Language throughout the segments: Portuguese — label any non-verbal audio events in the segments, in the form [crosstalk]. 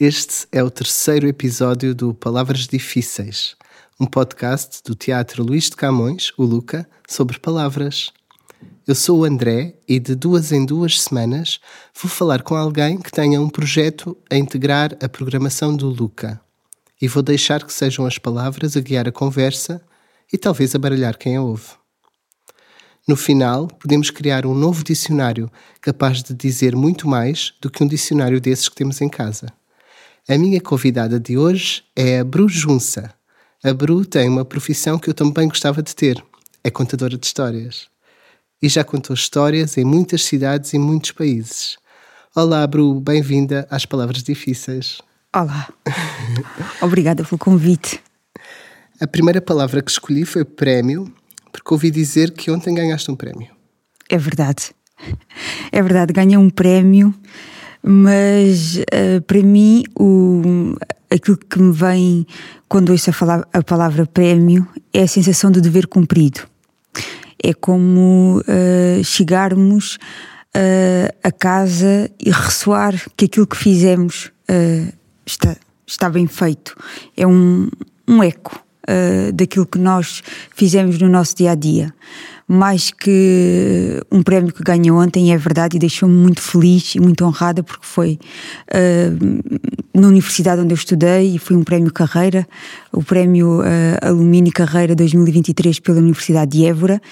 Este é o terceiro episódio do Palavras Difíceis, um podcast do Teatro Luís de Camões, o Luca, sobre palavras. Eu sou o André e de duas em duas semanas vou falar com alguém que tenha um projeto a integrar a programação do Luca. E vou deixar que sejam as palavras a guiar a conversa e talvez a baralhar quem a ouve. No final, podemos criar um novo dicionário capaz de dizer muito mais do que um dicionário desses que temos em casa. A minha convidada de hoje é a Bru Junça. A Bru tem uma profissão que eu também gostava de ter. É contadora de histórias. E já contou histórias em muitas cidades e muitos países. Olá, Bru, bem-vinda às Palavras Difíceis. Olá. [laughs] Obrigada pelo convite. A primeira palavra que escolhi foi prémio porque ouvi dizer que ontem ganhaste um prémio. É verdade. [laughs] É verdade, ganhei um prémio, mas uh, para mim o, aquilo que me vem quando ouço a, falar, a palavra prémio é a sensação de dever cumprido. É como uh, chegarmos uh, a casa e ressoar que aquilo que fizemos está, está bem feito. É um, um eco uh, daquilo que nós fizemos no nosso dia a dia. Mais que um prémio que ganhei ontem, é verdade, e deixou-me muito feliz e muito honrada, porque foi uh, na universidade onde eu estudei e foi um prémio Carreira, o prémio uh, Alumínio Carreira 2023 pela Universidade de Évora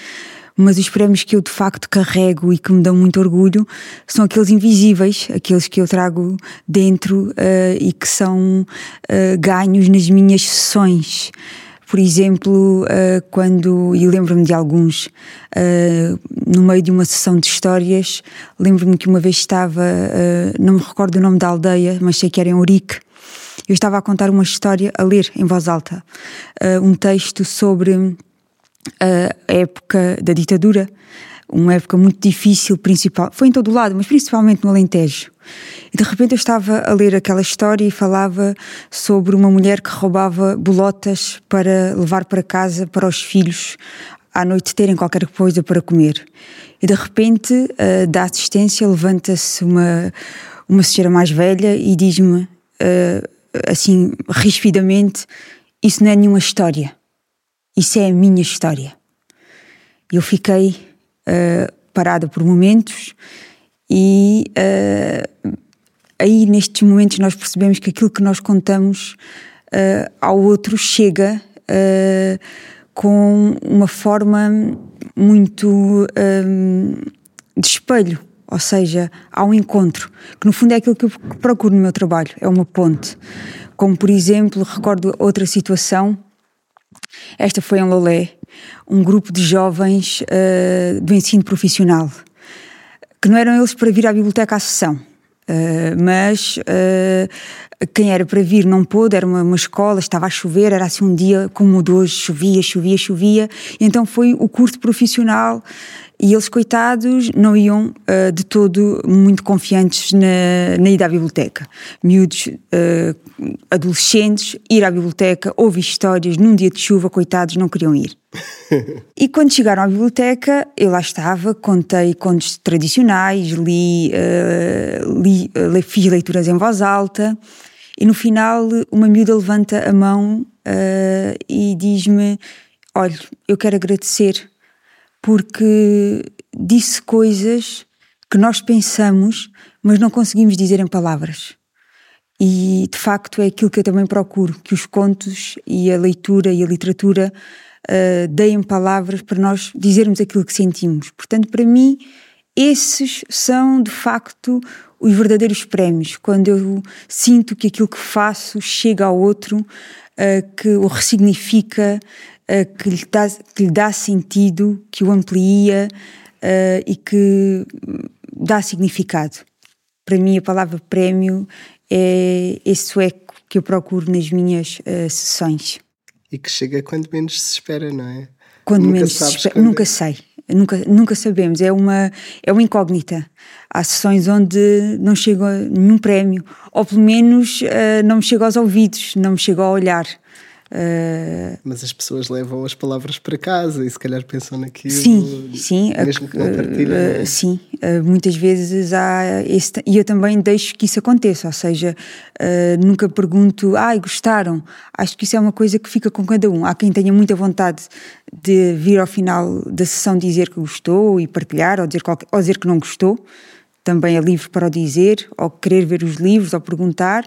mas os prémios que eu de facto carrego e que me dão muito orgulho são aqueles invisíveis, aqueles que eu trago dentro uh, e que são uh, ganhos nas minhas sessões. Por exemplo, uh, quando, e lembro-me de alguns, uh, no meio de uma sessão de histórias, lembro-me que uma vez estava, uh, não me recordo o nome da aldeia, mas sei que era em Urique, eu estava a contar uma história, a ler em voz alta, um texto sobre a época da ditadura, uma época muito difícil, principal, foi em todo o lado, mas principalmente no Alentejo. E de repente eu estava a ler aquela história e falava sobre uma mulher que roubava bolotas para levar para casa para os filhos à noite terem qualquer coisa para comer. E de repente, uh, da assistência, levanta-se uma, uma senhora mais velha e diz-me, uh, assim, rispidamente: Isso não é nenhuma história, isso é a minha história. Eu fiquei uh, parada por momentos e uh, aí nestes momentos nós percebemos que aquilo que nós contamos uh, ao outro chega uh, com uma forma muito um, de espelho, ou seja, há um encontro, que no fundo é aquilo que eu procuro no meu trabalho, é uma ponte. Como por exemplo, recordo outra situação, esta foi em Lolé, um grupo de jovens uh, do ensino profissional que não eram eles para vir à biblioteca à sessão, uh, mas uh, quem era para vir não pôde, era uma, uma, escola, estava a chover, era assim um dia como o de hoje, chovia, chovia, chovia, então foi o curso profissional e eles, coitados, não iam uh, de todo muito confiantes na, na ida à biblioteca. Miúdos, adolescentes, ir à biblioteca, ouvir histórias, num dia de chuva, coitados, não queriam ir. E quando chegaram à biblioteca, eu lá estava, contei contos tradicionais, li, uh, li uh, fiz leituras em voz alta, e no final uma miúda levanta a mão uh, e diz-me: Olha, eu quero agradecer porque disse coisas que nós pensamos, mas não conseguimos dizer em palavras. E de facto é aquilo que eu também procuro: que os contos e a leitura e a literatura uh, deem palavras para nós dizermos aquilo que sentimos. Portanto, para mim, esses são de facto os verdadeiros prémios, quando eu sinto que aquilo que faço chega ao outro, uh, que o ressignifica, uh, que, lhe dá, que lhe dá sentido, que o amplia uh, e que dá significado. Para mim, a palavra prémio é esse sueco que eu procuro nas minhas uh, sessões. E que chega quando menos se espera, não é? Quando nunca menos se espera. Quando... Nunca sei. Nunca, nunca sabemos. É uma, é uma incógnita. Há sessões onde não chega nenhum prémio, ou pelo menos uh, não me chega aos ouvidos, não me chega ao olhar. Uh, Mas as pessoas levam as palavras para casa e se calhar pensam naquilo. Sim, sim. Mesmo que não partilhem. Uh, sim, uh, muitas vezes há esse, e eu também deixo que isso aconteça, ou seja, nunca pergunto, ai, gostaram. Acho que isso é uma coisa que fica com cada um. Há quem tenha muita vontade de vir ao final da sessão dizer que gostou e partilhar, ou dizer, qualquer, ou dizer que não gostou. Também é livre para o dizer, ou querer ver os livros, ou perguntar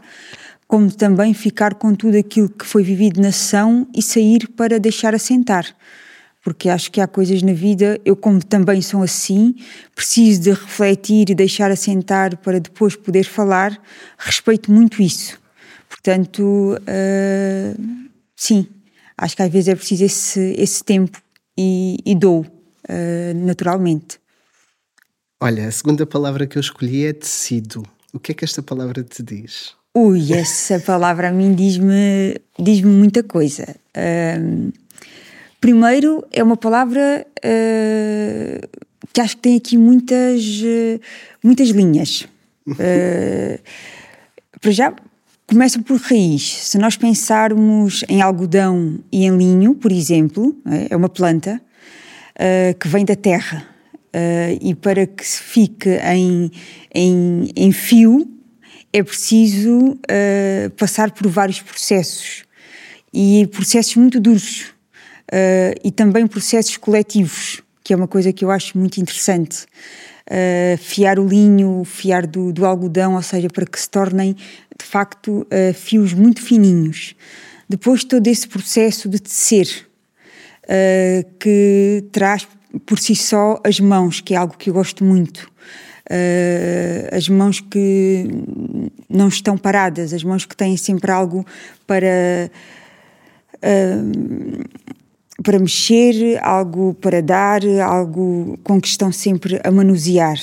como também ficar com tudo aquilo que foi vivido na sessão e sair para deixar assentar. Porque acho que há coisas na vida, eu como também sou assim, preciso de refletir e deixar assentar para depois poder falar, respeito muito isso. Portanto, uh, sim, acho que às vezes é preciso esse, esse tempo e, e dou uh, naturalmente. Olha, a segunda palavra que eu escolhi é tecido. O que é que esta palavra te diz? Ui, essa palavra a mim diz-me diz muita coisa. Um, primeiro, é uma palavra uh, que acho que tem aqui muitas, uh, muitas linhas. Uh, [laughs] para já, começa por raiz. Se nós pensarmos em algodão e em linho, por exemplo, é uma planta que vem da terra. e para que se fique em, em, em fio, é preciso uh, passar por vários processos e processos muito duros uh, e também processos coletivos, que é uma coisa que eu acho muito interessante. Uh, fiar o linho, fiar do, do, algodão, ou seja, para que se tornem de facto fios muito fininhos. Depois todo esse processo de tecer, que traz por si só as mãos, que é algo que eu gosto muito uh, as mãos que não estão paradas, as mãos que têm sempre algo para. Uh, para mexer, algo para dar, algo com que estão sempre a manusear.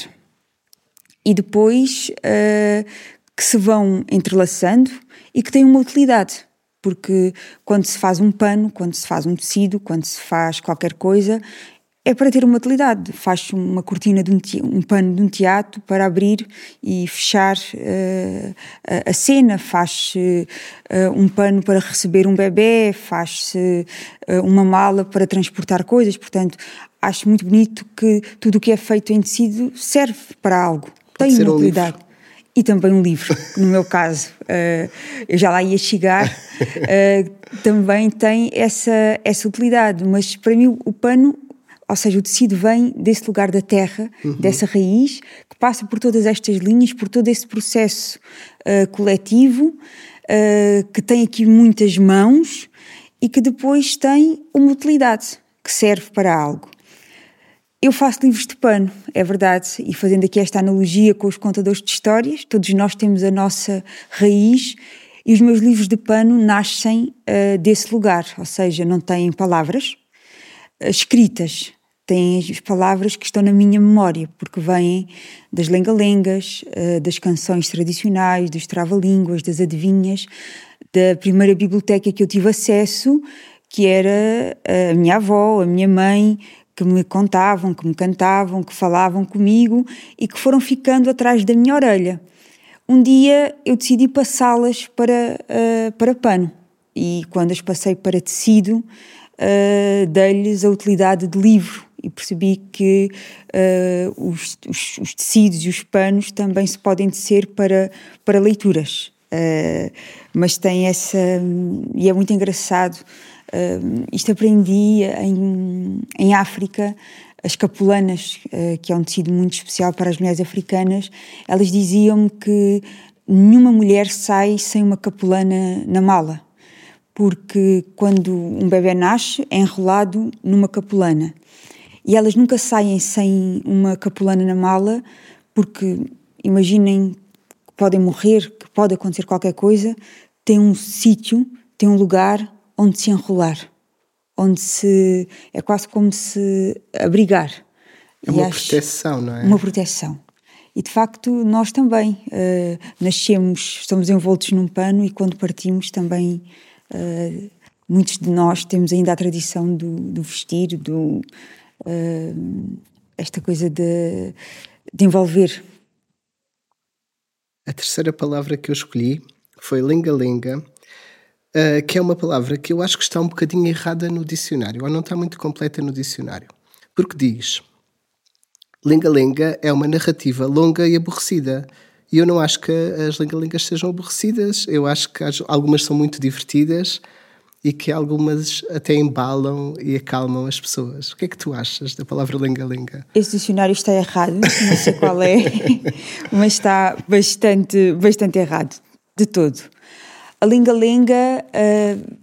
E depois uh, que se vão entrelaçando e que têm uma utilidade. Porque quando se faz um pano, quando se faz um tecido, quando se faz qualquer coisa, é para ter uma utilidade. Faz uma cortina de um, um pano de um teatro para abrir e fechar uh, a, a, cena, faz uh, um pano para receber um bebê, faz-se uh, uma mala para transportar coisas. Portanto, acho muito bonito que tudo o que é feito em tecido serve para algo, Pode tem uma utilidade. Um e também um livro, [laughs] no meu caso, eu já lá ia chegar, [laughs] também tem essa, essa utilidade, mas para mim o pano ou seja, o tecido vem desse lugar da terra, uhum. dessa raiz, que passa por todas estas linhas, por todo esse processo uh, coletivo, uh, que tem aqui muitas mãos e que depois tem uma utilidade, que serve para algo. Eu faço livros de pano, é verdade, e fazendo aqui esta analogia com os contadores de histórias, todos nós temos a nossa raiz e os meus livros de pano nascem uh, desse lugar, ou seja, não têm palavras escritas, têm as palavras que estão na minha memória, porque vêm das lengalengas, eh, das canções tradicionais, dos trava-línguas, das adivinhas, da primeira biblioteca que eu tive acesso, que era a minha avó, a minha mãe, que me contavam, que me cantavam, que falavam comigo e que foram ficando atrás da minha orelha. Um dia eu decidi passá-las para, uh, para pano e quando as passei para tecido, dei-lhes a utilidade de livro e percebi que uh, os, os, os, tecidos e os panos também se podem tecer para, para leituras. Uh, mas tem essa. e é muito engraçado. Uh, isto aprendi em, em África. As capulanas, que é um tecido muito especial para as mulheres africanas, elas diziam-me que nenhuma mulher sai sem uma capulana na mala, porque quando um bebê nasce é enrolado numa capulana. E elas nunca saem sem uma capulana na mala, porque imaginem que podem morrer, que pode acontecer qualquer coisa, tem um sítio, tem um lugar onde se enrolar, onde se. é quase como se abrigar. É uma proteção, não é? Uma proteção. E de facto, nós também uh, nascemos, estamos envoltos num pano e quando partimos também. Uh, muitos de nós temos ainda a tradição do, do vestir, do, uh, esta coisa de, de envolver. A terceira palavra que eu escolhi foi linga-linga, uh, que é uma palavra que eu acho que está um bocadinho errada no dicionário, ou não está muito completa no dicionário. Porque diz: Lenga-lenga é uma narrativa longa e aborrecida. E eu não acho que as lenga-lengas sejam aborrecidas, eu acho que algumas são muito divertidas e que algumas até embalam e acalmam as pessoas. O que é que tu achas da palavra lenga-lenga? Esse dicionário está errado, não sei qual é, [laughs] mas está bastante, bastante errado, de todo. A lenga-lenga uh,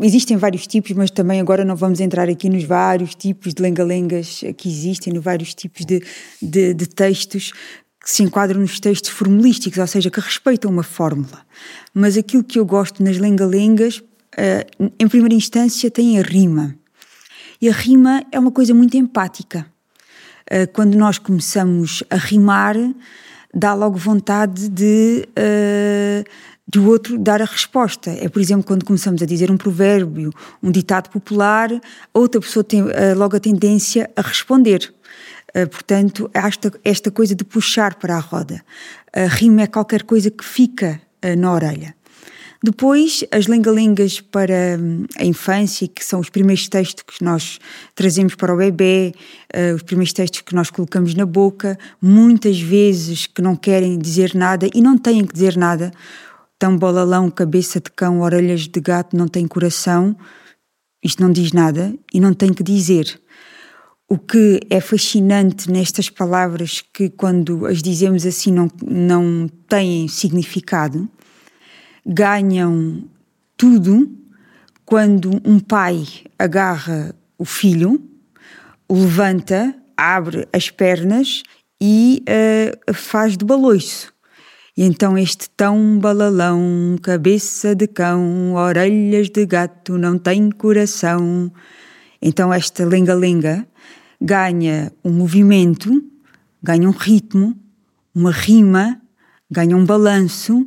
existem vários tipos, mas também agora não vamos entrar aqui nos vários tipos de lenga-lengas que existem, nos vários tipos de, de, de textos que se enquadram nos textos formulísticos, ou seja, que respeitam uma fórmula. Mas aquilo que eu gosto nas lenga-lengas uh, em primeira instância, tem a rima. E a rima é uma coisa muito empática. Uh, quando nós começamos a rimar, dá logo vontade de, uh, de o outro dar a resposta. É, por exemplo, quando começamos a dizer um provérbio, um ditado popular, a outra pessoa tem logo a tendência a responder. Portanto, esta, esta coisa de puxar para a roda. A rima é qualquer coisa que fica na orelha. Depois, as lengalengas para hum, a infância, que são os primeiros textos que nós trazemos para o bebê, uh, os primeiros textos que nós colocamos na boca, muitas vezes que não querem dizer nada e não têm que dizer nada. Tão bolalão, cabeça de cão, orelhas de gato, não tem coração. Isto não diz nada e não tem que dizer. O que é fascinante nestas palavras que, quando as dizemos assim, não, não têm significado, ganham tudo quando um pai agarra o filho, o levanta, abre as pernas e uh, faz de baloiço. E então este tão balalão, cabeça de cão, orelhas de gato, não tem coração. Então esta lenga-lenga ganha um movimento, ganha um ritmo, uma rima, ganha um balanço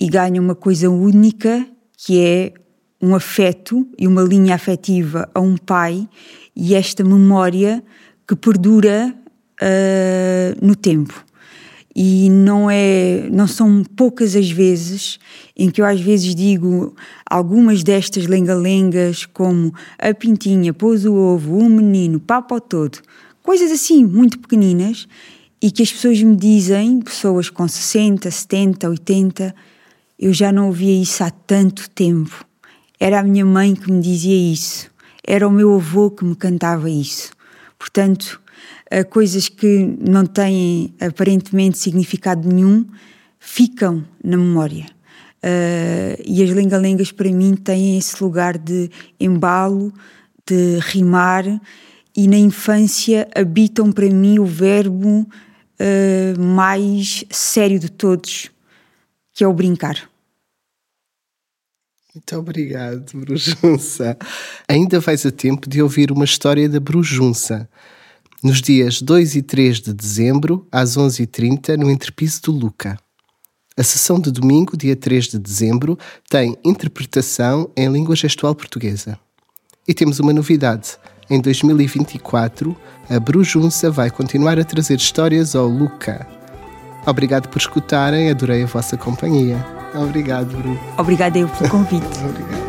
e ganha uma coisa única que é um afeto e uma linha afetiva a um pai e esta memória que perdura uh, no tempo. E não é, não são poucas as vezes em que eu às vezes digo algumas destas lenga-lengas como a pintinha pôs o ovo, o menino, papo ao todo, coisas assim muito pequeninas e que as pessoas me dizem, pessoas com 60, 70, 80, eu já não ouvia isso há tanto tempo. Era a minha mãe que me dizia isso. Era o meu avô que me cantava isso. Portanto, coisas que não têm aparentemente significado nenhum ficam na memória. Uh, e as lenga-lengas para mim têm esse lugar de embalo, de rimar, e na infância habitam para mim o verbo uh, mais sério de todos, que é o brincar. Muito obrigado, Brujunça. Ainda vais a tempo de ouvir uma história da Brujunça. Nos dias 2 e 3 de dezembro, às 11h30, no Entrepiso do Luca. A sessão de domingo, dia 3 de dezembro, tem interpretação em língua gestual portuguesa. E temos uma novidade. Em 2024, a Brujunça vai continuar a trazer histórias ao Luca. Obrigado por escutarem, adorei a vossa companhia. Obrigado, Bruno. Obrigada eu pelo convite. Obrigado.